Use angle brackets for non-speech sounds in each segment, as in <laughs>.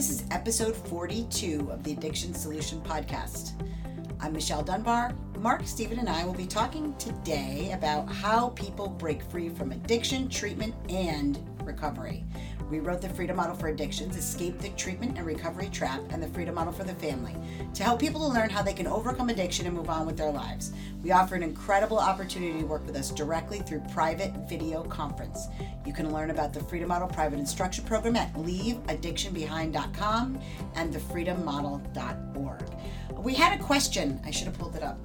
This is episode 42 of the Addiction Solution Podcast. I'm Michelle Dunbar. Mark, Stephen, and I will be talking today about how people break free from addiction, treatment, and recovery. We wrote the Freedom Model for Addictions, Escape the Treatment and Recovery Trap, and the Freedom Model for the Family to help people to learn how they can overcome addiction and move on with their lives. We offer an incredible opportunity to work with us directly through private video conference. You can learn about the Freedom Model Private Instruction Program at leaveaddictionbehind.com and thefreedommodel.org. We had a question. I should have pulled it up.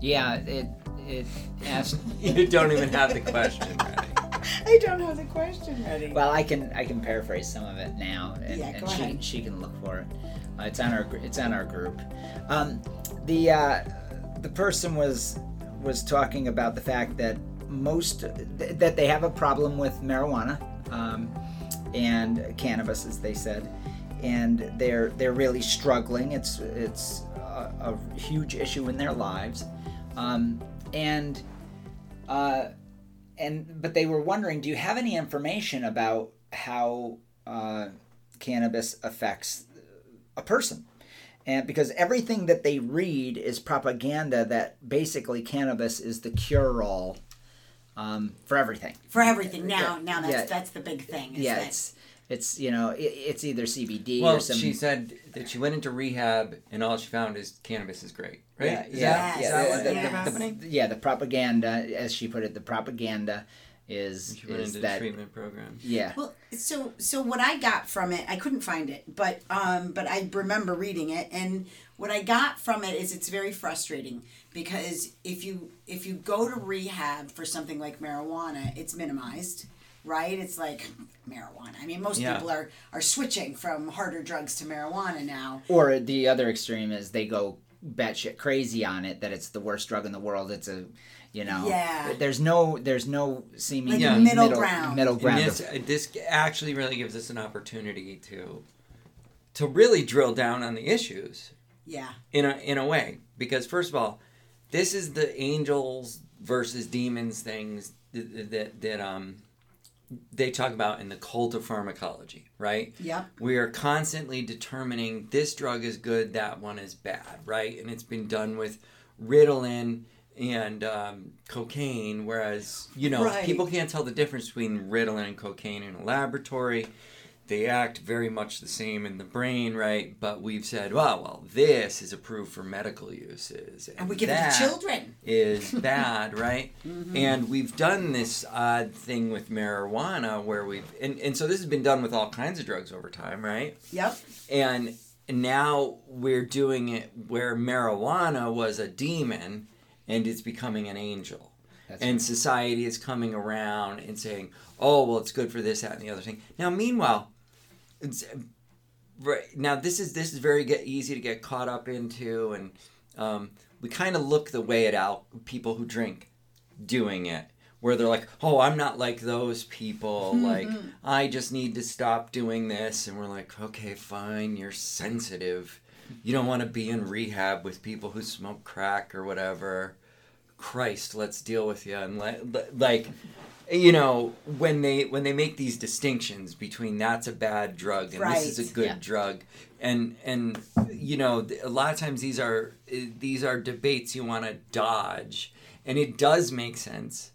Yeah, it it asked. <laughs> you don't even have the question ready. <laughs> I don't have the question ready. Well, I can I can paraphrase some of it now, and, Yeah, and go she ahead. she can look for it. Uh, it's on our it's on our group. Um, the uh, the person was was talking about the fact that most th- that they have a problem with marijuana um, and cannabis, as they said, and they're they're really struggling. It's it's a, a huge issue in their lives, um, and. Uh, and but they were wondering do you have any information about how uh, cannabis affects a person and because everything that they read is propaganda that basically cannabis is the cure-all um, for everything For everything. Now, now that's Yeah. that's the big thing. Is yeah that it's it's you know it, it's either cbd Well, or some she said that she went into rehab and all she found is cannabis is great, right? yeah Is yeah that, Yes, is that what the, ended up yes. happening? the, yeah the propaganda as she put it the propaganda is She went is into that treatment program. yeah Well, so so what I got from it, I couldn't find it, but um, but I remember reading it, and what I got from it is it's very frustrating because if you if you go to rehab for something like marijuana, it's minimized, right? It's like marijuana. I mean, most Yeah. people are are switching from harder drugs to marijuana now. Or the other extreme is they go batshit crazy on it that it's the worst drug in the world. It's a, you know, Yeah. There's no, there's no seeming Like Yeah. middle ground. Middle ground. this, this actually really gives us an opportunity to to really drill down on the issues Yeah, in a in a way because first of all, this is the angels versus demons things that that, that um they talk about in the cult of pharmacology, right? Yeah. We are constantly determining this drug is good, that one is bad, right? And it's been done with Ritalin and um, cocaine, whereas you know Right. people can't tell the difference between Ritalin and cocaine in a laboratory. They act very much the same in the brain, right? But we've said, well, well, this is approved for medical uses, and we give it to children. is <laughs> bad, right? Mm-hmm. And we've done this odd thing with marijuana where we've and, and so this has been done with all kinds of drugs over time, right? Yep. And now we're doing it where marijuana was a demon and it's becoming an angel. That's and society is coming around and saying, "Oh, well, it's good for this, that, and the other thing." Now, meanwhile, it's, Uh, right now this is this is very get, easy to get caught up into, and um, we kind of look the way at out people who drink doing it, where they're like, "Oh, I'm not like those people. Mm-hmm, like, mm-hmm. I just need to stop doing this," and we're like, "Okay, fine. You're sensitive. You don't want to be in rehab with people who smoke crack or whatever." Christ, let's deal with you and let, let- like you know when they when they make these distinctions between that's a bad drug and this is a good Yeah. drug and and you know a lot of times these are eh, these are debates you want to dodge and it does make sense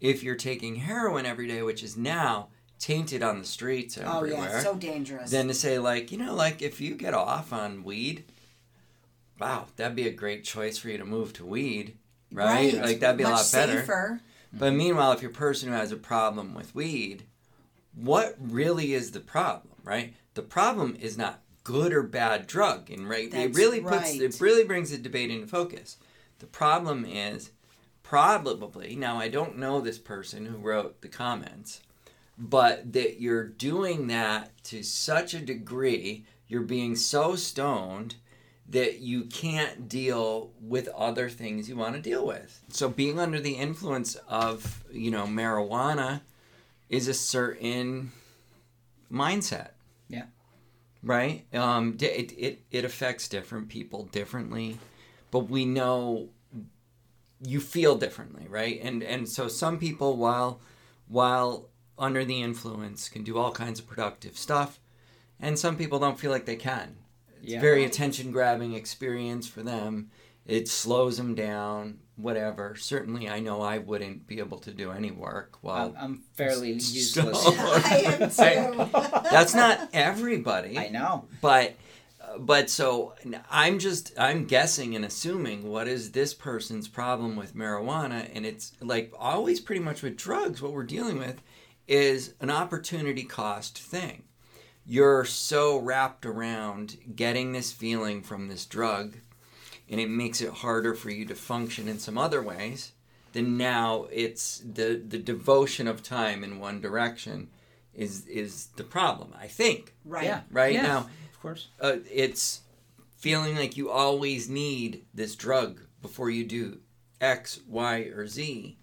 if you're taking heroin every day which is now tainted on the streets everywhere Oh yeah, so dangerous. then to say like you know like if you get off on weed wow that'd be a great choice for you to move to weed right, like that'd be a Much lot better Safer. But meanwhile, if you're a person who has a problem with weed, what really is the problem, right? The problem is not good or bad drug, and right, That's it really puts right. it really brings the debate into focus. The problem is probably now I don't know this person who wrote the comments, but that you're doing that to such a degree, you're being so stoned that you can't deal with other things you want to deal with. So being under the influence of, you know, marijuana is a certain mindset. Yeah. Right? Um it, it it affects different people differently, but we know you feel differently, right? And and so some people while while under the influence can do all kinds of productive stuff and some people don't feel like they can. It's Yeah. very attention grabbing experience for them. It slows them down, whatever. Certainly, I know I wouldn't be able to do any work while. I'm, I'm fairly So- useless. <laughs> <laughs> I am too. That's not everybody. I know. but uh, but so i'm just i'm guessing and assuming what is this person's problem with marijuana and it's like always pretty much with drugs what we're dealing with is an opportunity cost thing you're so wrapped around getting this feeling from this drug and it makes it harder for you to function in some other ways then now it's the the devotion of time in one direction is is the problem i think Right. Yeah. right Yeah. now Of course. uh, it's feeling like you always need this drug before you do X, Y, or Z,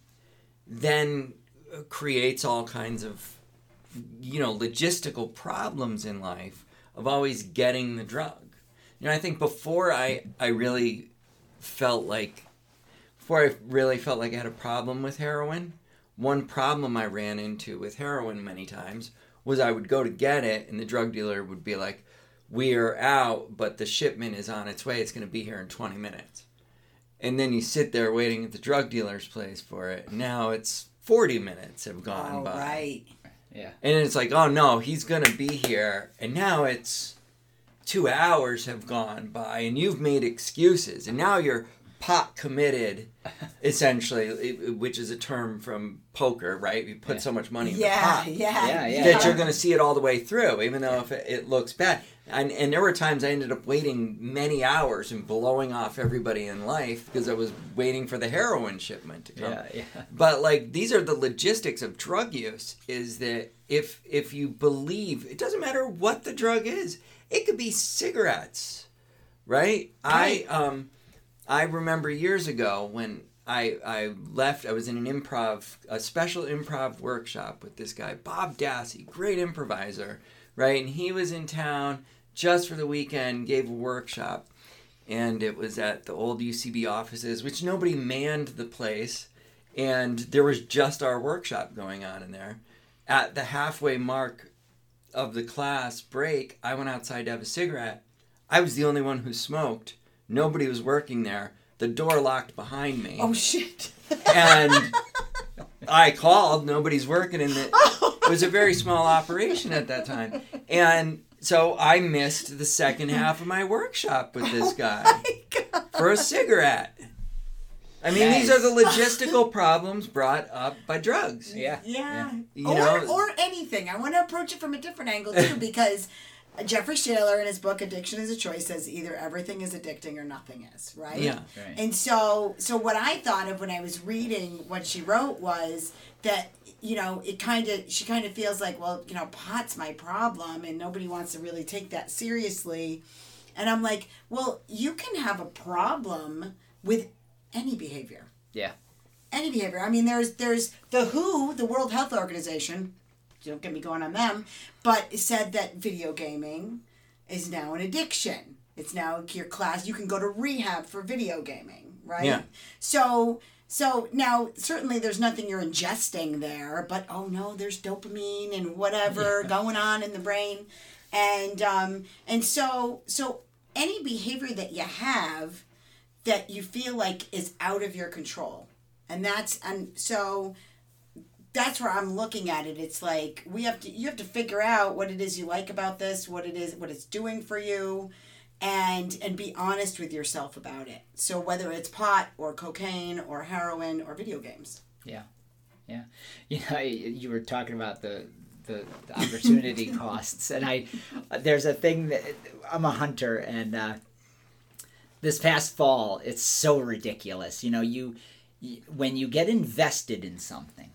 then uh, creates all kinds of, you know, logistical problems in life of always getting the drug. You know, I think before I, I really felt like, before I really felt like I had a problem with heroin, one problem I ran into with heroin many times was I would go to get it and the drug dealer would be like, we are out, but the shipment is on its way. It's going to be here in 20 minutes. And then you sit there waiting at the drug dealer's place for it. Now it's 40 minutes have gone Oh, by. right. Yeah. And it's like, oh no, he's going to be here. And now it's two hours have gone by and you've made excuses. And now you're pot committed, <laughs> essentially, which is a term from poker, right? You put Yeah. so much money in Yeah, the pot yeah, Yeah, yeah. that you're going to see it all the way through, even though if it, it looks bad. And, and there were times I ended up waiting many hours and blowing off everybody in life because I was waiting for the heroin shipment to come. Yeah. Yeah. But like these are the logistics of drug use is that if if you believe it doesn't matter what the drug is, it could be cigarettes. Right? Right. I um I remember years ago when I I left I was in an improv a special improv workshop with this guy Bob Dassie, great improviser, right? And he was in town just for the weekend, gave a workshop and it was at the old UCB offices, which nobody manned the place, and there was just our workshop going on in there. At the halfway mark of the class break, I went outside to have a cigarette. I was the only one who smoked. Nobody was working there. The door locked behind me, Oh shit. and <laughs> I called. Nobody's working in the. Oh. It was a very small operation at that time, and so I missed the second half of my workshop with this oh guy for a cigarette. I mean, these are the logistical problems brought up by drugs. Yeah. Yeah. You or, know- or anything. I want to approach it from a different angle too, <laughs> because Jeffrey Schaler in his book Addiction is a Choice says either everything is addicting or nothing is, right? Yeah. Right. And so so what I thought of when I was reading what she wrote was that you know, it kind of she kind of feels like, well, you know, pot's my problem and nobody wants to really take that seriously. And I'm like, well, you can have a problem with any behavior Yeah. any behavior. I mean, there's there's the WHO, the World Health Organization. Don't get me going on them, but said that video gaming is now an addiction. It's now your class. You can go to rehab for video gaming, right? Yeah. So so now certainly there's nothing you're ingesting there, but oh no, there's dopamine and whatever going on in the brain, and um and so so any behavior that you have that you feel like is out of your control and that's and so that's where i'm looking at it it's like we have to you have to figure out what it is you like about this what it is what it's doing for you and and be honest with yourself about it so whether it's pot or cocaine or heroin or video games Yeah, yeah. You know, you were talking about the the, the opportunity <laughs> costs, and I there's a thing that I'm a hunter, and uh, this past fall, it's so ridiculous. You know, you, you when you get invested in something,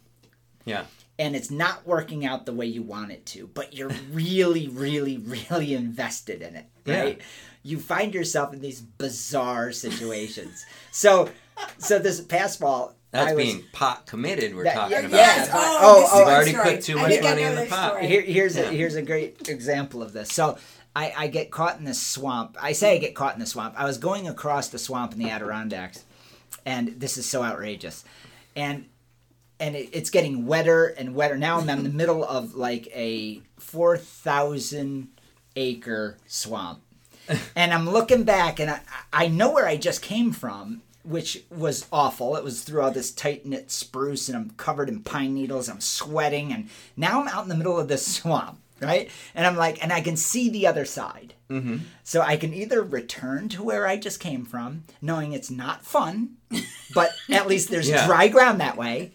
Yeah. and it's not working out the way you want it to, but you're <laughs> really, really, really invested in it, right? You find yourself in these bizarre situations. so, so this past fall, That's I was, being pot committed. We're That- talking yeah, about. yes oh, oh, oh, you've good already story. put too I much money in the pot. Here, here's Yeah. a here's a great example of this. So I, I get caught in this swamp. I say I get caught in the swamp. I was going across the swamp in the Adirondacks, and this is so outrageous, and and it, it's getting wetter and wetter. Now I'm in the middle of like a four thousand acre swamp. and I'm looking back and I, I know where I just came from, which was awful. It was through all this tight knit spruce and I'm covered in pine needles. I'm sweating. And now I'm out in the middle of this <laughs> swamp, right? And I'm like, and I can see the other side. Mm-hmm. So I can either return to where I just came from, knowing it's not fun, but at least there's <laughs> Yeah. dry ground that way,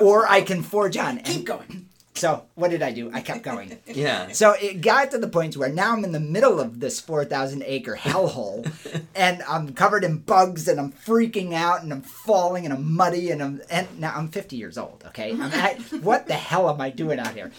or I can forge on. And Keep going. so what did I do? I kept going. <laughs> Yeah. So it got to the point where now I'm in the middle of this 4,000 acre hellhole <laughs> and I'm covered in bugs and I'm freaking out and I'm falling and I'm muddy and I'm, and now I'm 50 years old, okay? <laughs> I'm at, what the hell am I doing out here?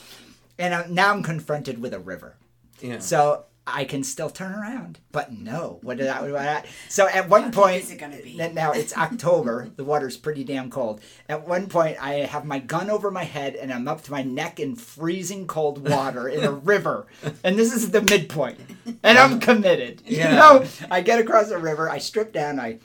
And I'm, now I'm confronted with a river. Yeah. So I can still turn around, but no. What did I? What I so at one deep point, is it gonna be? now it's October. <laughs> the water's pretty damn cold. At one point, I have my gun over my head and I'm up to my neck in freezing cold water in a <laughs> river, and this is the midpoint, and I'm committed. You know, I get across the river, I strip down, I.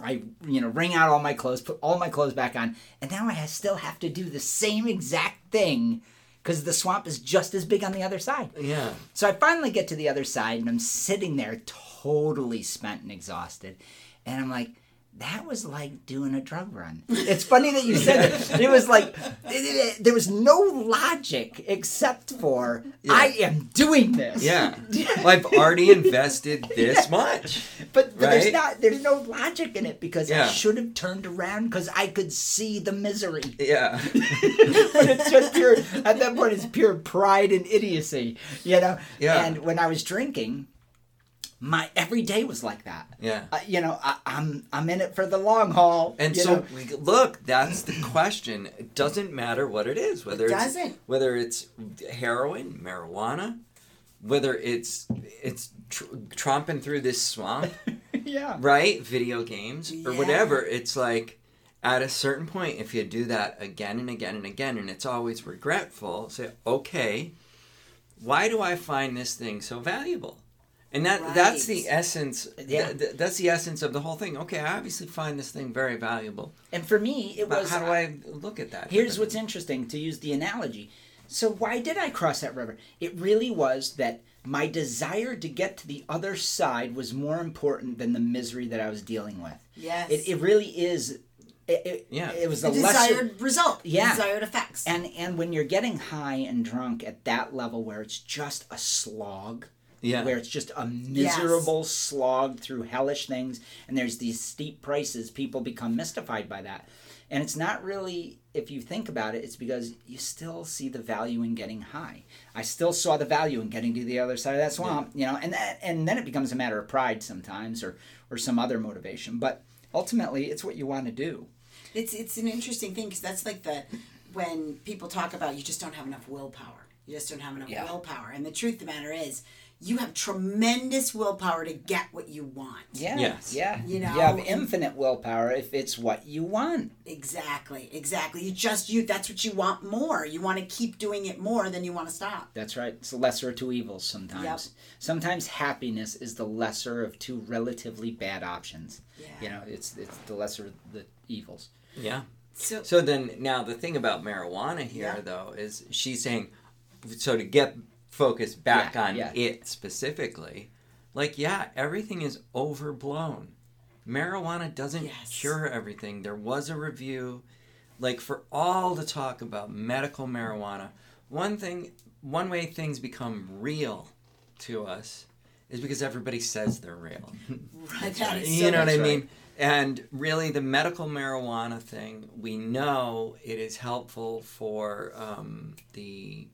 I, you know, wring out all my clothes, put all my clothes back on, and now I still have to do the same exact thing because the swamp is just as big on the other side. Yeah. So I finally get to the other side and I'm sitting there totally spent and exhausted. And I'm like, that was like doing a drug run. It's funny that you said it. It was like, it- it- there was no logic except for, I am doing this. Yeah. Well, <laughs> I've already invested this much. But, but there's not, there's no logic in it because I should have turned around because I could see the misery. Yeah. <laughs> but it's just pure at that point it's pure pride and idiocy you know Yeah. and when i was drinking my every day was like that Yeah. uh, you know I, i'm i'm in it for the long haul And so we, look, that's the question. It doesn't matter what it is, whether It it's doesn't. whether it's heroin, marijuana, whether it's it's tr- tromping through this swamp, <laughs> yeah right? Video games or Yeah. whatever. It's like at a certain point, if you do that again and again and again, and it's always regretful, say, okay, why do I find this thing so valuable? And that that's the essence. Yeah. th- th- that's the essence of the whole thing. Okay, I obviously find this thing very valuable. and for me it But was how do I look at that? Here's what's interesting to use the analogy. So, why did I cross that river? It really was that my desire to get to the other side was more important than the misery that I was dealing with. Yes. It, it really is. It, it, Yeah. it was the the lesser. desired result. Yeah. Desired effects. And and when you're getting high and drunk at that level where it's just a slog, Yeah. where it's just a miserable slog through hellish things, and there's these steep prices, people become mystified by that. And it's not really, if you think about it, it's because you still see the value in getting high. I still saw the value in getting to the other side of that swamp, you know, and that, and then it becomes a matter of pride sometimes, or or some other motivation. But ultimately, it's what you want to do. It's it's an interesting thing because that's like the when people talk about you just don't have enough willpower. You just don't have enough Yeah. willpower. And the truth of the matter is, you have tremendous willpower to get what you want. Yeah. Yes. Yeah. You know, you have infinite willpower if it's what you want. Exactly. Exactly. You just you that's what you want more. You want to keep doing it more than you want to stop. That's right. It's the lesser of two evils sometimes. Yep. Sometimes happiness is the lesser of two relatively bad options. Yeah. You know, it's it's the lesser of the evils. Yeah. So So then, now the thing about marijuana here, Yeah. though, is she's saying, so to get focused back Yeah, on yeah. it specifically, like, yeah, everything is overblown. Marijuana doesn't Yes. cure everything. There was a review, like, for all the talk about medical marijuana, one thing, one way things become real to us is because everybody says they're real. <laughs> right, <laughs> that is you know what I right. mean? And really, the medical marijuana thing, we know it is helpful for um, the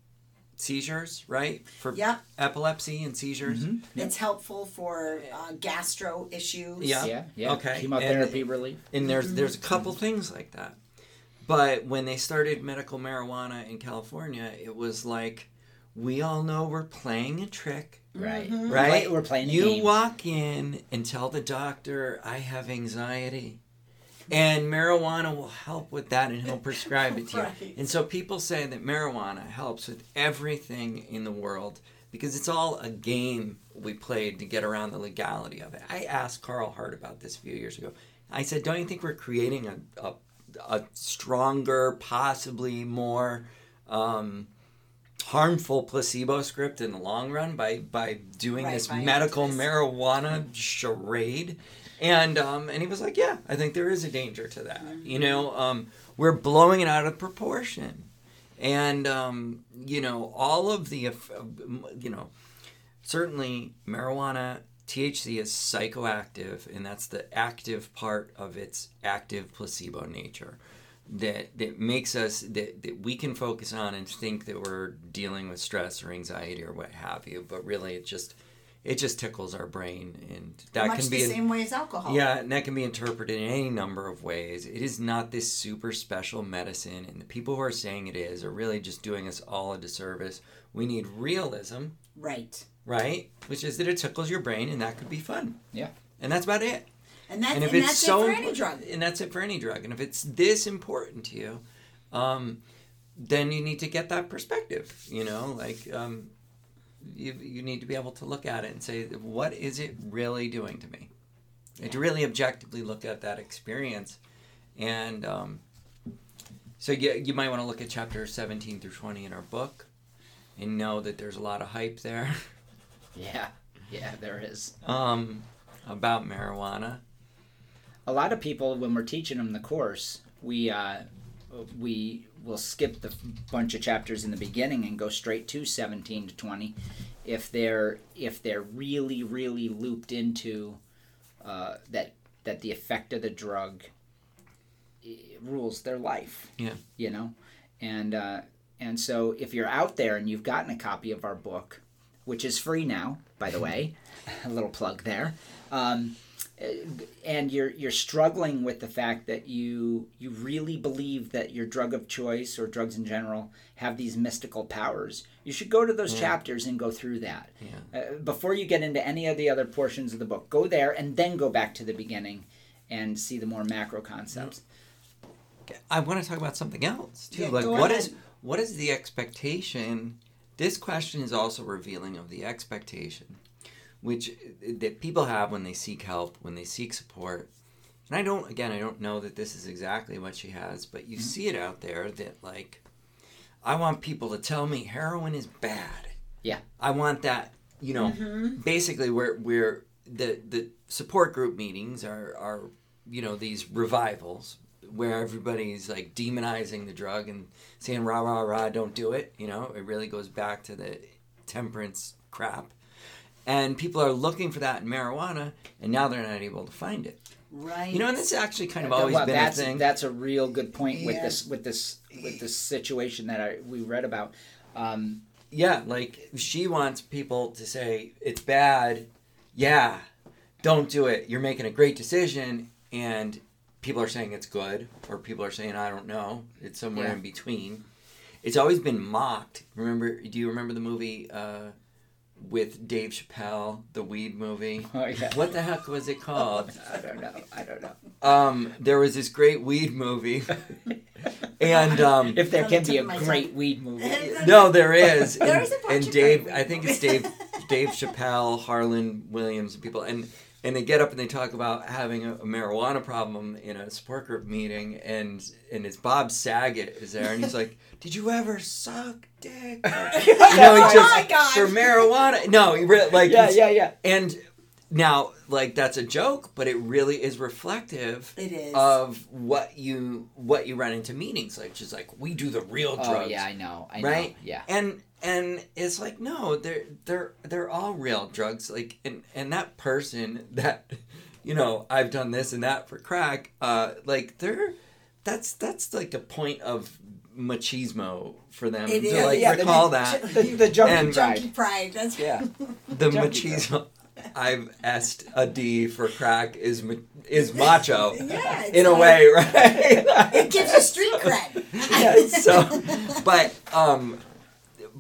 seizures, right? For Yeah. epilepsy and seizures. Mm-hmm. It's helpful for uh, gastro issues. Yeah. Yeah, yeah. Okay. Chemotherapy relief. And there's mm-hmm. there's a couple things like that. But when they started medical marijuana in California, it was like we all know we're playing a trick. Right. Mm-hmm. Right? We're playing a You game. walk in and tell the doctor, I have anxiety. And marijuana will help with that and he'll prescribe it to <laughs> Right. you. And so people say that marijuana helps with everything in the world because it's all a game we played to get around the legality of it. I asked Carl Hart about this a few years ago. I said, Don't you think we're creating a, a, a stronger, possibly more um, harmful placebo script in the long run by by doing Right, this buying medical marijuana charade. And um, and he was like, yeah, I think there is a danger to that. Mm-hmm. You know, um, we're blowing it out of proportion, and um, you know all of the you know certainly marijuana THC is psychoactive, and that's the active part of its active placebo nature that that makes us that, that we can focus on and think that we're dealing with stress or anxiety or what have you, but really it just it just tickles our brain, and that Much can be the be same way as alcohol. yeah, and that can be interpreted in any number of ways. It is not this super special medicine, and the people who are saying it is are really just doing us all a disservice. We need realism, Right. right? Which is that it tickles your brain, and that could be fun. Yeah. And that's about it. And that's, and and if it's that's so it for any drug. and that's it for any drug. And if it's this important to you, um, then you need to get that perspective. You know, like um, you you need to be able to look at it and say, what is it really doing to me? And to really objectively look at that experience, and um, so you you might want to look at chapter seventeen through twenty in our book, and know that there's a lot of hype there. <laughs> Yeah. Yeah, there is. um, about marijuana. a lot of people when we're teaching them the course we uh, we will skip the bunch of chapters in the beginning and go straight to 17 to 20 if they're if they're really really looped into uh, that that the effect of the drug eh, rules their life. Yeah. you know? And uh, and so if you're out there and you've gotten a copy of our book which is free now by the way <laughs> a little plug there um, and you're you're struggling with the fact that you you really believe that your drug of choice or drugs in general have these mystical powers you should go to those Yeah. chapters and go through that Yeah. uh, before you get into any of the other portions of the book go there and then go back to the beginning and see the more macro concepts I want to talk about something else too. Yeah, like what ahead. is what is the expectation? This question is also revealing of the expectation which that people have when they seek help, when they seek support. And I don't again, I don't know that this is exactly what she has, but Mm-hmm. you see it out there that like I want people to tell me heroin is bad. Yeah. I want that, you know, Mm-hmm. basically we're we're the the support group meetings are are you know these revivals where everybody's like demonizing the drug and saying rah rah rah don't do it you know? It really goes back to the temperance crap. And people are looking for that in marijuana and now they're not able to find it. Right. you know and this actually kind of always well, been a that's, thing. That's a real good point with this with this with this situation that I, we read about. Um, yeah like she wants people to say it's bad. Yeah don't do it. You're making a great decision and people are saying it's good or people are saying i don't know it's somewhere Yeah. in between it's always been mocked remember do you remember the movie uh, with dave chappelle the weed movie <laughs> oh, yeah. what the heck was it called <laughs> I don't know. I don't know. um, there was this great weed movie <laughs> and um, if there can be a of my great weed movie, no, there is. And, is a bunch and of Dave, great I think it's. Dave, Dave Chappelle, Harland Williams, and people, and and they get up and they talk about having a, a marijuana problem in a support group meeting, and and it's Bob Saget is there, and he's like, "Did you ever suck dick?" <laughs> You know, he Oh just my gosh. for marijuana. No, he re- like yeah, yeah, yeah. and now like that's a joke, but it really is reflective It is. of what you what you run into meetings like just like we do the real oh, drugs Oh yeah, I know. I Right? know. Yeah. and and it's like no they're they're they're all real drugs like and and that person that <laughs> you know i've done this and that for crack uh like they're that's that's like a point of machismo for them It to is, like yeah, the- recall that The, <laughs> the junkie And- pride. <laughs> Junkie pride. That's Yeah. the machismo i've asked a d for crack is ma- is macho Yeah, in a like- way right It gives you street cred. yeah, so but um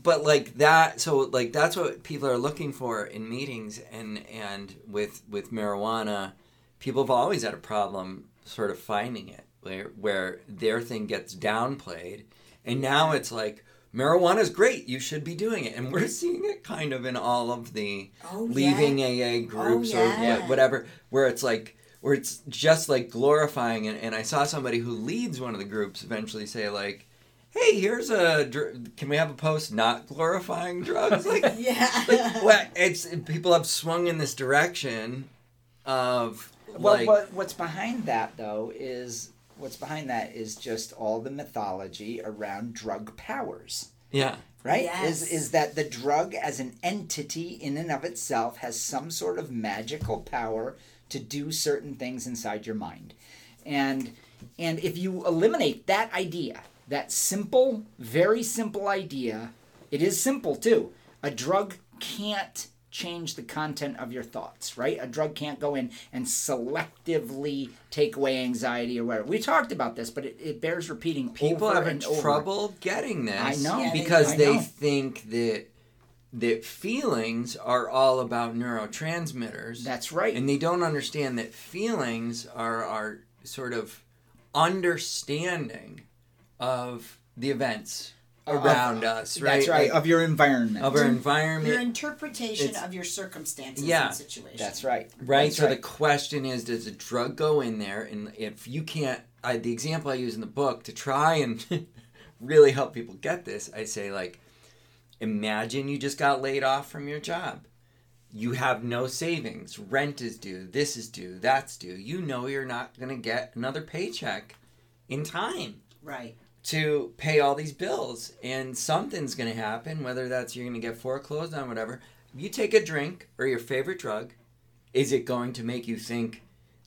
but like that so like that's what people are looking for in meetings and and with with marijuana people have always had a problem sort of finding it where where their thing gets downplayed and now it's like marijuana is great you should be doing it and we're <laughs> seeing it kind of in all of the Oh, leaving oh, yeah. aa groups Oh, or yeah. what, whatever where it's like where it's just like glorifying it and i saw somebody who leads one of the groups eventually say like hey, here's a. dr- Can we have a post not glorifying drugs? Like, <laughs> Yeah. like well, it's people have swung in this direction of Well, like what, what's behind that though is what's behind that is just all the mythology around drug powers. yeah right Yes. is is that the drug as an entity in and of itself has some sort of magical power to do certain things inside your mind and and if you eliminate that idea that simple very simple idea it is simple too a drug can't change the content of your thoughts right a drug can't go in and selectively take away anxiety or whatever we talked about this but it, it bears repeating people over have and over. trouble getting this. I know. Yeah, because do. I they know. think that that feelings are all about neurotransmitters. that's right and they don't understand that feelings are our sort of understanding of the events around us, right? That's right. Like, of your environment. of our environment. Your interpretation It's- of your circumstances Yeah. and situation. That's right. Right. That's so the question is, does a drug go in there? And if you can't, I, the example I use in the book to try and <laughs> really help people get this, I say like, imagine you just got laid off from your job. You have no savings. Rent is due. This is due. That's due. You know you're not going to get another paycheck in time Right. To pay all these bills and something's going to happen whether that's you're going to get foreclosed on whatever. You take a drink or your favorite drug is it going to make you think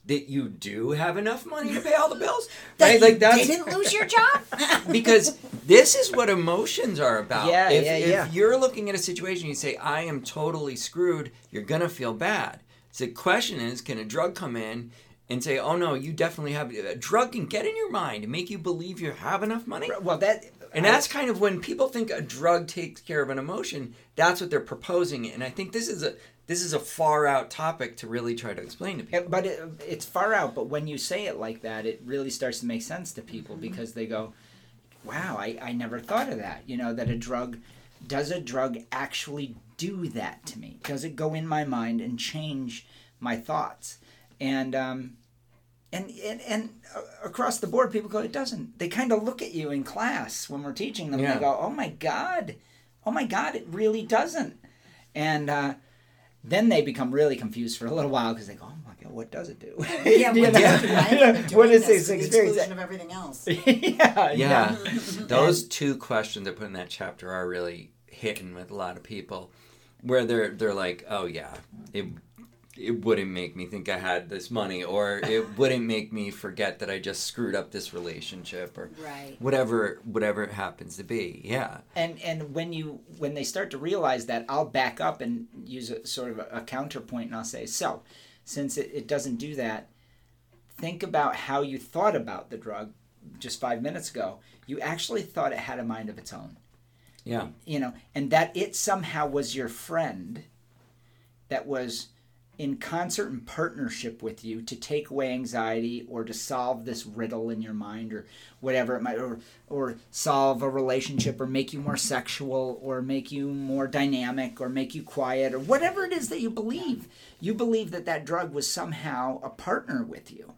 that you do have enough money to pay all the bills? That right? like that's didn't lose your job? <laughs> because this is what emotions are about. Yeah, if, yeah, if yeah. you're looking at a situation you say i am totally screwed you're going to feel bad. So the question is can a drug come in and say oh no you definitely have a drug can get in your mind and make you believe you have enough money Well, that and I- that's kind of when people think a drug takes care of an emotion. That's what they're proposing, and I think this is a this is a far out topic to really try to explain to people. But it, it's far out. But when you say it like that, it really starts to make sense to people Mm-hmm. because they go, "Wow, I, I never thought of that." You know, that a drug does a drug actually do that to me? Does it go in my mind and change my thoughts? And um, and and, and uh, across the board, people go, "It doesn't." They kind of look at you in class when we're teaching them. Yeah. They go, "Oh my god, oh my god, it really doesn't." And uh, then they become really confused for a little while because they go, "Oh my god, what does it do?" <laughs> yeah, what, does it, right? Yeah. You're What doing is this this experience? exclusion of everything else. <laughs> yeah, Yeah, <laughs> those two questions I put in that chapter are really hitting with a lot of people, where they're they're like, oh yeah, it it wouldn't make me think I had this money, or it <laughs> wouldn't make me forget that I just screwed up this relationship, or Right. whatever whatever it happens to be. Yeah, and and when you when they start to realize that i'll back up and use a sort of a, a counterpoint and i'll say so since it, it doesn't do that think about how you thought about the drug just five minutes ago you actually thought it had a mind of its own yeah, you know and that it somehow was your friend that was in concert and partnership with you to take away anxiety or to solve this riddle in your mind or whatever it might or or solve a relationship or make you more sexual or make you more dynamic or make you quiet or whatever it is that you believe. You believe that that drug was somehow a partner with you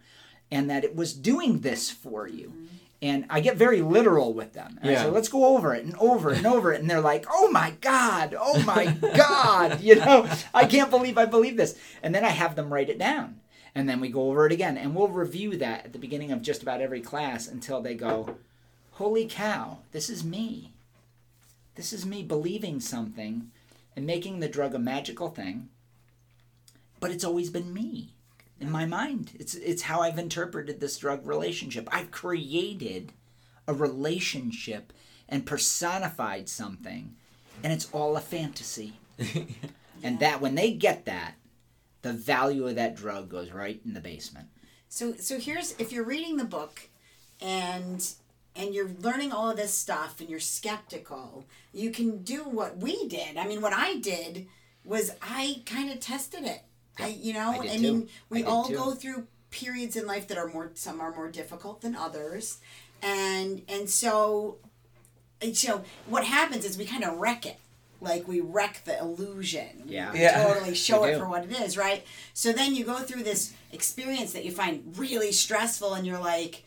and that it was doing this for you mm-hmm. And I get very literal with them. And I say, let's go over it and over it and over it. And they're like, oh my God, oh my God, <laughs> you know, I can't believe I believe this. And then I have them write it down. And then we go over it again. And we'll review that at the beginning of just about every class until they go, holy cow, this is me. This is me believing something and making the drug a magical thing. But it's always been me in my mind. It's it's how I've interpreted this drug relationship. I've created a relationship and personified something, and it's all a fantasy. <laughs> And that when they get that, the value of that drug goes right in the basement. So so here's if you're reading the book and and you're learning all of this stuff and you're skeptical, you can do what we did. I mean what I did was I kind of tested it. I you know, I did I, mean we I did all too. go through periods in life that are more some are more difficult than others. And and so and so what happens is we kind of wreck it. Like we wreck the illusion. Yeah. Yeah. totally <laughs> show it do. for what it is, right? So then you go through this experience that you find really stressful and you're like,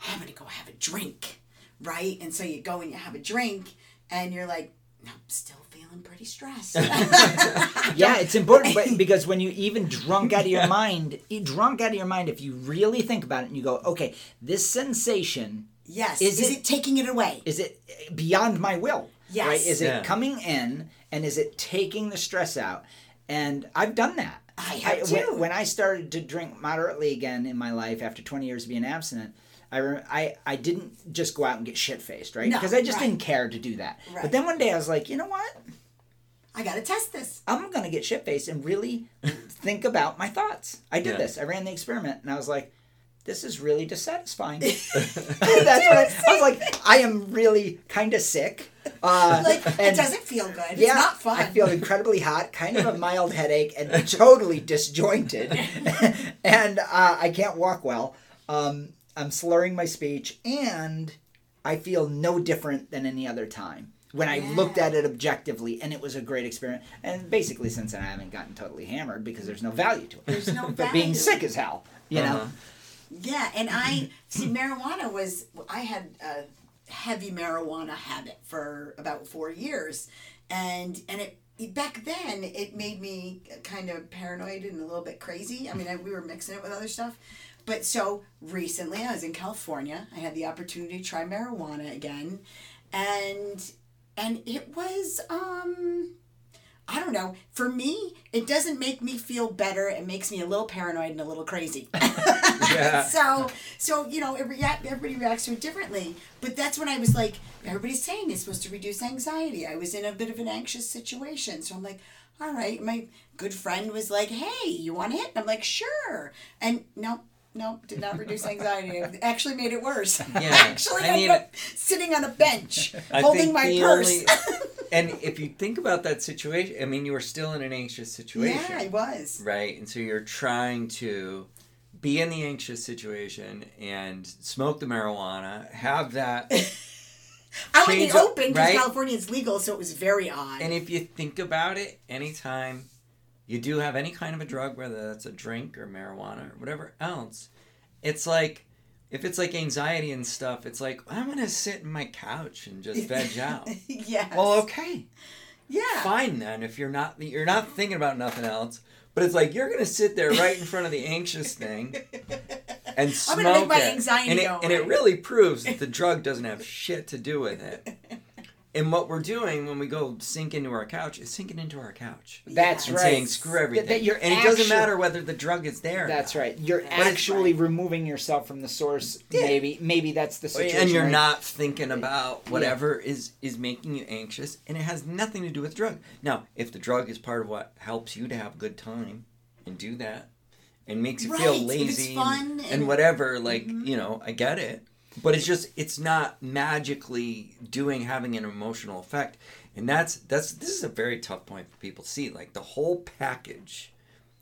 oh, I'm gonna go have a drink. right? And so you go and you have a drink, and you're like, I'm still feeling pretty stressed. <laughs> <laughs> yeah, it's important but because when you even drunk out of your <laughs> mind, e- drunk out of your mind, if you really think about it and you go, okay, this sensation yes. Is Is, it- it, taking it away? is it beyond my will? Yes. Right? Is Yeah. it coming in and is it taking the stress out? And I've done that. I have when- too. When, I started to drink moderately again in my life after 20 years of being abstinent, I, re- I, I didn't just go out and get shit faced, right? No, because I just right. didn't care to do that. Right. But then one day I was like, you know what? I got to test this. I'm going to get shit faced and really think about my thoughts. I did Yeah. this. I ran the experiment and I was like, this is really dissatisfying. <laughs> <laughs> That's what I, I was like, I am really kind of sick. Uh, Like, it doesn't feel good. It's yeah, not fun. I feel incredibly hot, kind of a mild headache, and totally disjointed. <laughs> and uh, I can't walk well. Um, I'm slurring my speech, and I feel no different than any other time. When I looked at it objectively, and it was a great experience. And basically, since then, I haven't gotten totally hammered because there's no value to it. There's no value. <laughs> But being sick as hell, you know. Uh-huh. Yeah, and I <laughs> see marijuana was I had a heavy marijuana habit for about four years, and and it back then it made me kind of paranoid and a little bit crazy. I mean, I, we were mixing it with other stuff, but so recently I was in California. I had the opportunity to try marijuana again, and and it was um. I don't know. For me, it doesn't make me feel better. It makes me a little paranoid and a little crazy. <laughs> Yeah. so so you know react, everybody reacts to it differently but that's when i was like everybody's saying it's supposed to reduce anxiety i was in a bit of an anxious situation so i'm like all right my good friend was like hey you want to hit and i'm like sure and no no did not reduce anxiety it actually made it worse <laughs> Yeah, <laughs> actually I mean- ended up sitting on a bench <laughs> I holding my purse only- and if you think about that situation, I mean, you were still in an anxious situation. yeah i was Right. And so you're trying to be in the anxious situation and smoke the marijuana, have that. i went in the open because right? california is legal so it was very odd and if you think about it, anytime you do have any kind of a drug, whether that's a drink or marijuana or whatever else, it's like. If it's like anxiety and stuff, it's like I'm gonna sit in my couch and just veg <laughs> out. yes well, okay, yeah fine then. If you're not you're not thinking about nothing else, but it's like you're gonna sit there right in front of the anxious thing <laughs> and smoke I'm gonna make my it. anxiety and it, and it really proves that the <laughs> drug doesn't have shit to do with it. And what we're doing when we go sink into our couch is sinking into our couch That's and right. saying screw everything. that you're and it doesn't matter whether the drug is there. or That's not. right. You're That's actually right. removing yourself from the source. Yeah. Maybe, maybe that's the situation. and you're right? not thinking about whatever is is making you anxious and it has nothing to do with drug now if the drug is part of what helps you to have a good time and do that and makes you Right, feel lazy and, and and- whatever like you know i get it but it's just it's not magically doing having an emotional effect and that's that's this is a very tough point for people to see like the whole package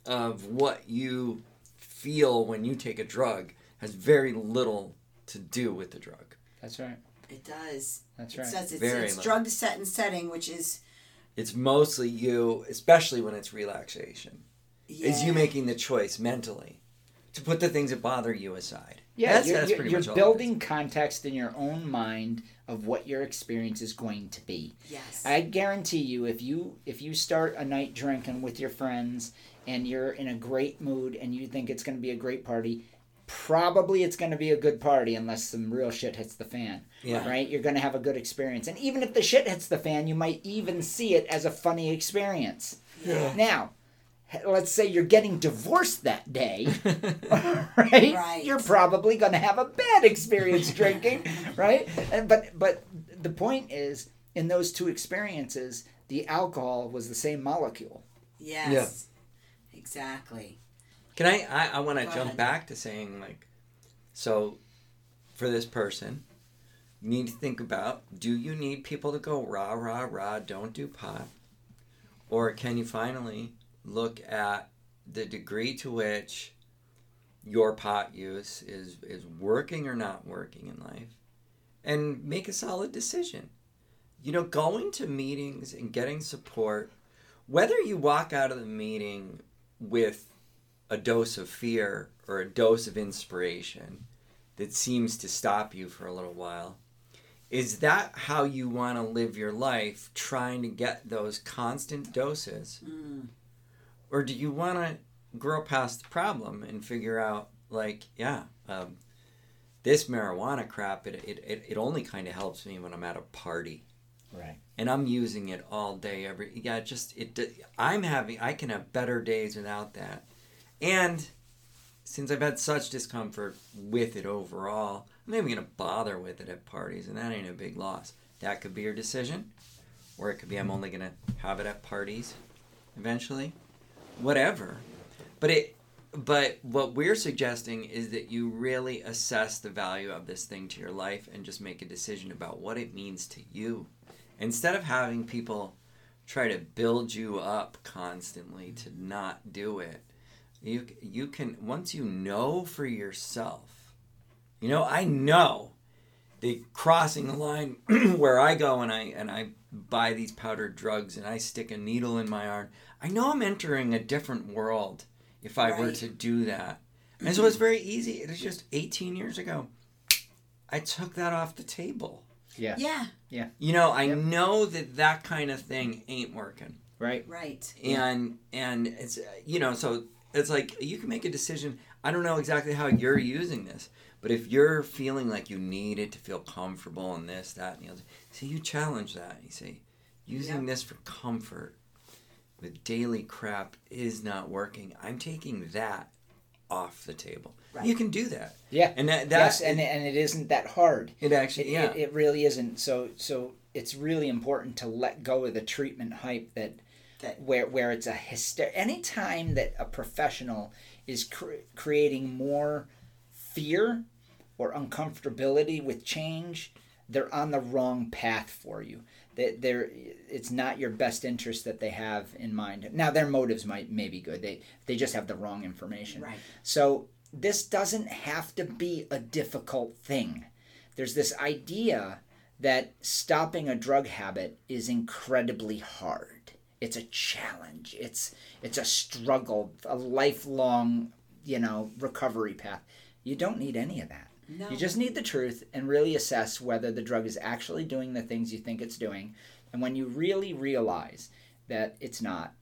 of what you feel when you take a drug has very little to do with the drug That's right. It does. That's It right. says it's, Very it's much. drug set and setting, which is it's mostly you especially when it's relaxation yeah. is you making the choice mentally to put the things that bother you aside Yeah, that's, you're, that's you're, you're much all it building context in your own mind of what your experience is going to be. yes. I guarantee you, if you if you start a night drinking with your friends and you're in a great mood and you think it's going to be a great party, probably it's going to be a good party unless some real shit hits the fan. Yeah. Right? You're going to have a good experience, and even if the shit hits the fan, you might even see it as a funny experience. Yeah. Now, h- let's say you're getting divorced that day, <laughs> right? Right. You're probably going to have a bad experience <laughs> drinking, right? And, but but the point is, in those two experiences, the alcohol was the same molecule. yes. Exactly. Can I? I, I want to jump ahead. back to saying like, so, for this person, you need to think about: Do you need people to go rah rah rah? Don't do pot, or can you finally look at the degree to which your pot use is is working or not working in life, and make a solid decision. You know, going to meetings and getting support, whether you walk out of the meeting with a dose of fear or a dose of inspiration that seems to stop you for a little while is that how you want to live your life trying to get those constant doses Mm. Or do you want to grow past the problem and figure out like yeah um, this marijuana crap it, it, it, only kind of helps me when i'm at a party. Right. and i'm using it all day every yeah it just it i'm having i can have better days without that. And since i've had such discomfort with it overall i'm not even going to bother with it at parties and that ain't a big loss. That could be your decision or it could be i'm only going to have it at parties eventually whatever. But it but what we're suggesting is that you really assess the value of this thing to your life and just make a decision about what it means to you. Instead of having people try to build you up constantly to not do it you you can once you know for yourself you know i know the crossing the line <clears throat> where i go and i and i buy these powdered drugs and i stick a needle in my arm i know i'm entering a different world if i were to do that and so it's very easy it was just 18 years ago i took that off the table Yeah. Yeah, Yeah. you know i Yep. know that that kind of thing ain't working Right. right. and and it's you know so it's like you can make a decision i don't know exactly how you're using this but if you're feeling like you need it to feel comfortable and this that and the other see you challenge that you say using Yep. this for comfort with daily crap is not working i'm taking that off the table Right. you can do that Yeah. and that, that yes, and and it isn't that hard. it actually It, yeah it, it really isn't. So so it's really important to let go of the treatment hype that That- where where it's a hyster. any time that a professional is cre- creating more fear or uncomfortability with change, they're on the wrong path for you. They, they're it's not your best interest that they have in mind. Now their motives might may be good. They they just have the wrong information. Right. So this doesn't have to be a difficult thing. There's this idea that stopping a drug habit is incredibly hard. It's a challenge. It's it's a struggle, a lifelong, you know, recovery path. You don't need any of that. No. You just need the truth and really assess whether the drug is actually doing the things you think it's doing. And when you really realize that it's not,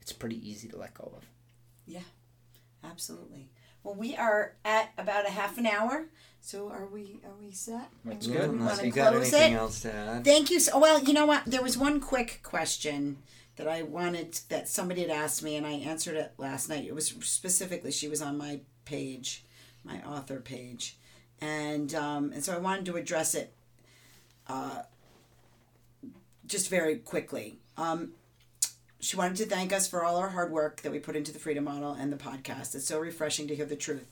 it's pretty easy to let go of. Yeah, absolutely. Well, we are at about a half an hour. So are we? Are we set? That's good. wanna unless you got anything it? else to add Thank you. So, oh, well, you know what? There was one quick question that I wanted that somebody had asked me, and I answered it last night. It was specifically she was on my page, my author page, and um, and so I wanted to address it, uh, just very quickly. Um, she wanted to thank us for all our hard work that we put into the Freedom Model and the podcast. It's so refreshing to hear the truth.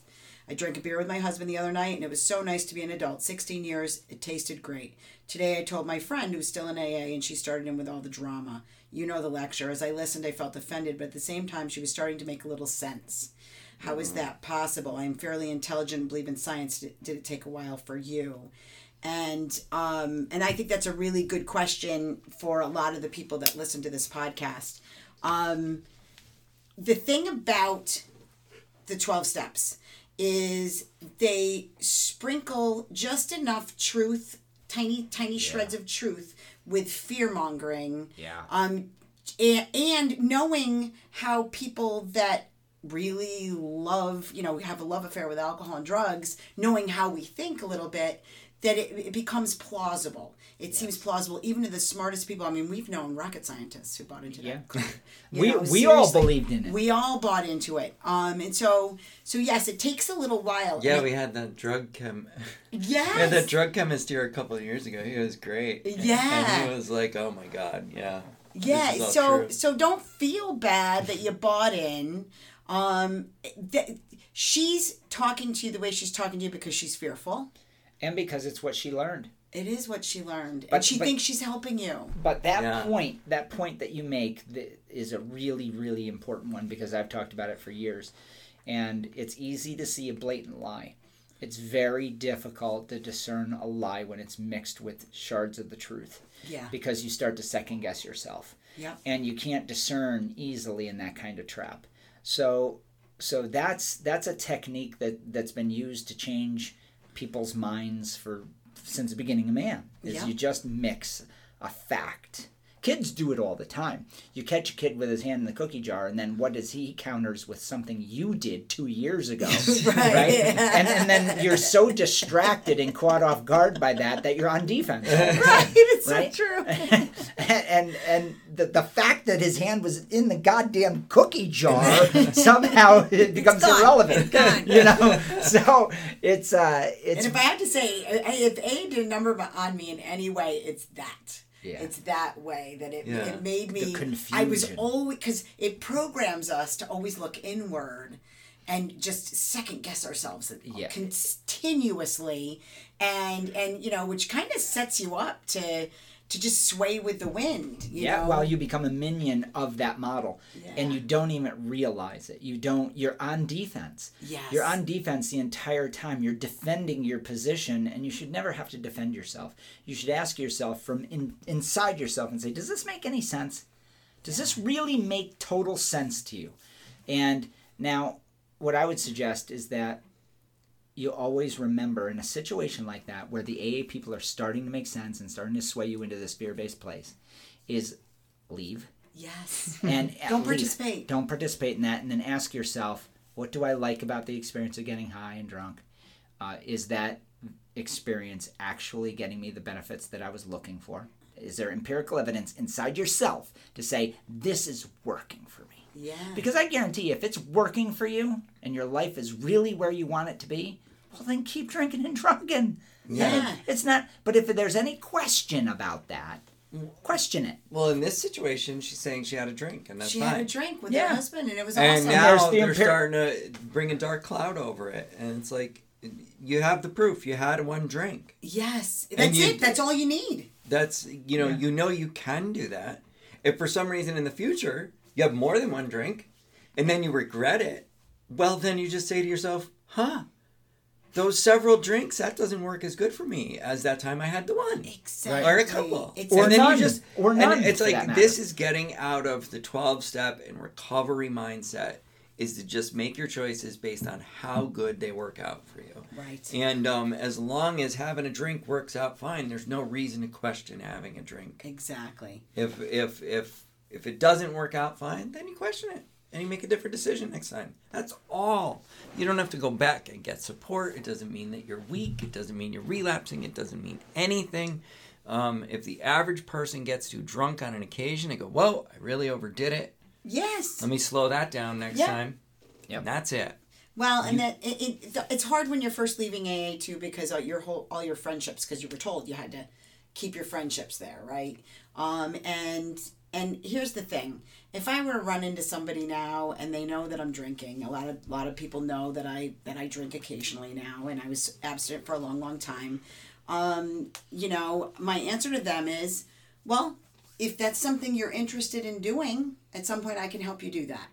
I drank a beer with my husband the other night, and it was so nice to be an adult. 16 years, it tasted great. Today, I told my friend who's still in AA, and she started in with all the drama. You know the lecture. As I listened, I felt offended, but at the same time, she was starting to make a little sense. How is that possible? I am fairly intelligent believe in science. Did, did it take a while for you? And um, and I think that's a really good question for a lot of the people that listen to this podcast. Um, the thing about the 12 steps is they sprinkle just enough truth tiny tiny shreds of truth with fear mongering Yeah. um and, and knowing how people that really love you know have a love affair with alcohol and drugs knowing how we think a little bit that it, it becomes plausible it seems plausible even to the smartest people i mean we've known rocket scientists who bought into Yeah. <laughs> that we know, we all believed in it. we all bought into it um and so so yes it takes a little while yeah And we had that drug chem Yeah. <laughs> We had that drug chemist here a couple of years ago. He was great. Yeah. And he was like, oh my God, yeah. yeah This is all so true. so don't feel bad that you bought in um th- she's talking to you the way she's talking to you because she's fearful and because it's what she learned. it is what she learned and But- she but- thinks she's helping you But that Yeah. point, that point that you make, th- is a really, really important one because I've talked about it for years, and it's easy to see a blatant lie. It's very difficult to discern a lie when it's mixed with shards of the truth yeah because you start to second guess yourself. Yeah. And you can't discern easily in that kind of trap. So so that's that's a technique that that's been used to change people's minds for since the beginning of man is Yeah. you just mix a fact. Kids do it all the time. You catch a kid with his hand in the cookie jar, and then what does he counters with something you did two years ago, <laughs> Right. And, and then <laughs> you're so distracted and caught off guard by that that you're on defense. <laughs> right, it's Right? so true. and and the, the fact that his hand was in the goddamn cookie jar somehow it becomes gone. irrelevant. Gone. You know, so it's uh it's And if I had to say, if A did a number on me in any way, it's that. Yeah. It's that way that it, Yeah. it made me. I was always because it programs us to always look inward and just second guess ourselves Yeah. continuously, and and you know which kind of sets you up to to just sway with the wind. You yeah, know? while you become a minion of that model, and you don't even realize it. You don't. You're on defense. Yes. You're on defense the entire time. You're defending your position, and you should never have to defend yourself. You should ask yourself from in, inside yourself and say, "Does this make any sense? Does this really make total sense to you?" And now, what I would suggest is that you always remember in a situation like that where the AA people are starting to make sense and starting to sway you into this fear-based place is leave Yes. <laughs> and <laughs> Don't leave. participate. Don't participate in that and then ask yourself, what do I like about the experience of getting high and drunk? Uh, is that experience actually getting me the benefits that I was looking for? Is there empirical evidence inside yourself to say this is working for me? Yeah. Because I guarantee you, if it's working for you and your life is really where you want it to be, well, then keep drinking and <laughs> drunking. Yeah. It's not, but if there's any question about that, question it. Well, in this situation, she's saying she had a drink, and that's fine. she fine. had a drink with Yeah. her husband, and it was and awesome. now There's the they're empir- starting to bring a dark cloud over it, and it's like you have the proof. You had one drink. yes, that's you- it. That's all you need. That's you know Yeah. you know you can do that. If for some reason in the future you have more than one drink, and then you regret it, well then you just say to yourself, "Huh." Those several drinks, that doesn't work as good for me as that time I had the one. Exactly. Or a couple. It's Or and then none. you just Or and none, it's like this is getting out of the 12 step and recovery mindset is to just make your choices based on how good they work out for you. right. And um, as long as having a drink works out fine, there's no reason to question having a drink. Exactly. If if if if it doesn't work out fine, then you question it and you make a different decision next time. That's all. You don't have to go back and get support. It doesn't mean that you're weak. It doesn't mean you're relapsing. It doesn't mean anything. Um, if the average person gets too drunk on an occasion, they go, "Whoa, I really overdid it. Yes. Let me slow that down next Yeah. time." Yep. That's it. Well, and that it, it, it's hard when you're first leaving AA too because all your whole all your friendships because you were told you had to keep your friendships there, right? Um, and and here's the thing: if I were to run into somebody now and they know that I'm drinking, a lot of a lot of people know that I that I drink occasionally now, and I was abstinent for a long, long time. Um, you know, my answer to them is, well, if that's something you're interested in doing, at some point I can help you do that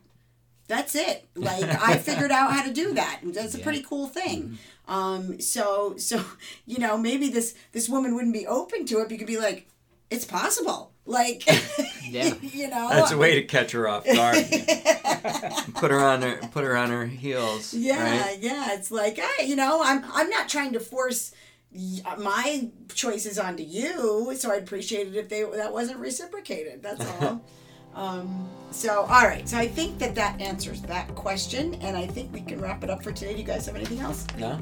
that's it like i <laughs> figured out how to do that that's a Yeah. pretty cool thing um so so you know maybe this this woman wouldn't be open to it but you could be like it's possible like <laughs> Yeah. <laughs> you know That's a way to catch her off guard. <laughs> put her on her put her on her heels. yeah Right? yeah it's like hey, you know i'm i'm not trying to force y- my choices onto you so i'd appreciate it if they that wasn't reciprocated that's all um so all right so i think that that answers that question and i think we can wrap it up for today do you guys have anything else No?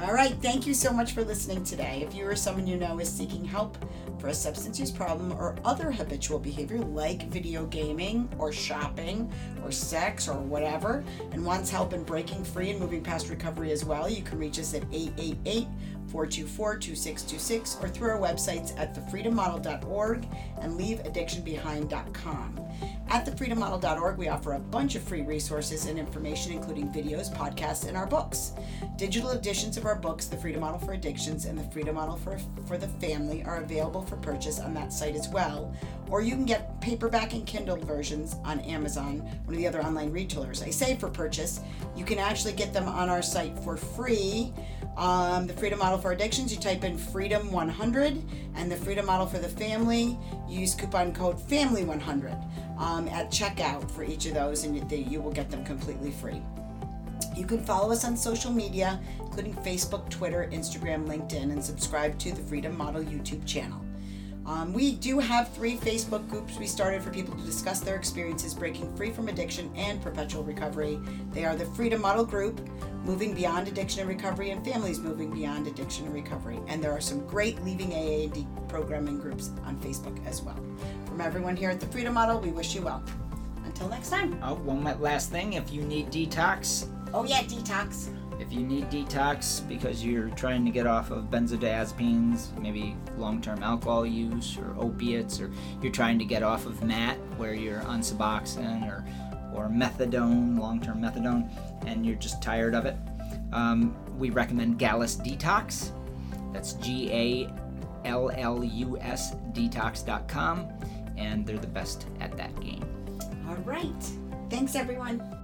All right, thank you so much for listening today. If you or someone you know is seeking help for a substance use problem or other habitual behavior like video gaming or shopping or sex or whatever, and wants help in breaking free and moving past recovery as well, you can reach us at 888 424 2626 or through our websites at thefreedommodel.org and leaveaddictionbehind.com. At thefreedommodel.org, we offer a bunch of free resources and information, including videos, podcasts, and our books. Digital editions of our books, The Freedom Model for Addictions and The Freedom Model for, for the Family, are available for purchase on that site as well. Or you can get paperback and Kindle versions on Amazon, one of the other online retailers. I say for purchase, you can actually get them on our site for free. Um, the Freedom Model for Addictions, you type in Freedom 100, and the Freedom Model for the Family, use coupon code Family100 um, at checkout for each of those, and you will get them completely free. You can follow us on social media, including Facebook, Twitter, Instagram, LinkedIn, and subscribe to the Freedom Model YouTube channel. Um, we do have three Facebook groups we started for people to discuss their experiences breaking free from addiction and perpetual recovery. They are the Freedom Model Group, Moving Beyond Addiction and Recovery, and Families Moving Beyond Addiction and Recovery. And there are some great Leaving AA and D programming groups on Facebook as well. From everyone here at the Freedom Model, we wish you well. Until next time. Oh, one last thing. If you need detox, Oh, yeah, detox. If you need detox because you're trying to get off of benzodiazepines, maybe long-term alcohol use or opiates, or you're trying to get off of MAT where you're on Suboxone or or methadone, long-term methadone, and you're just tired of it, um, we recommend Gallus Detox. That's G A L L U S detox.com, and they're the best at that game. All right. Thanks, everyone.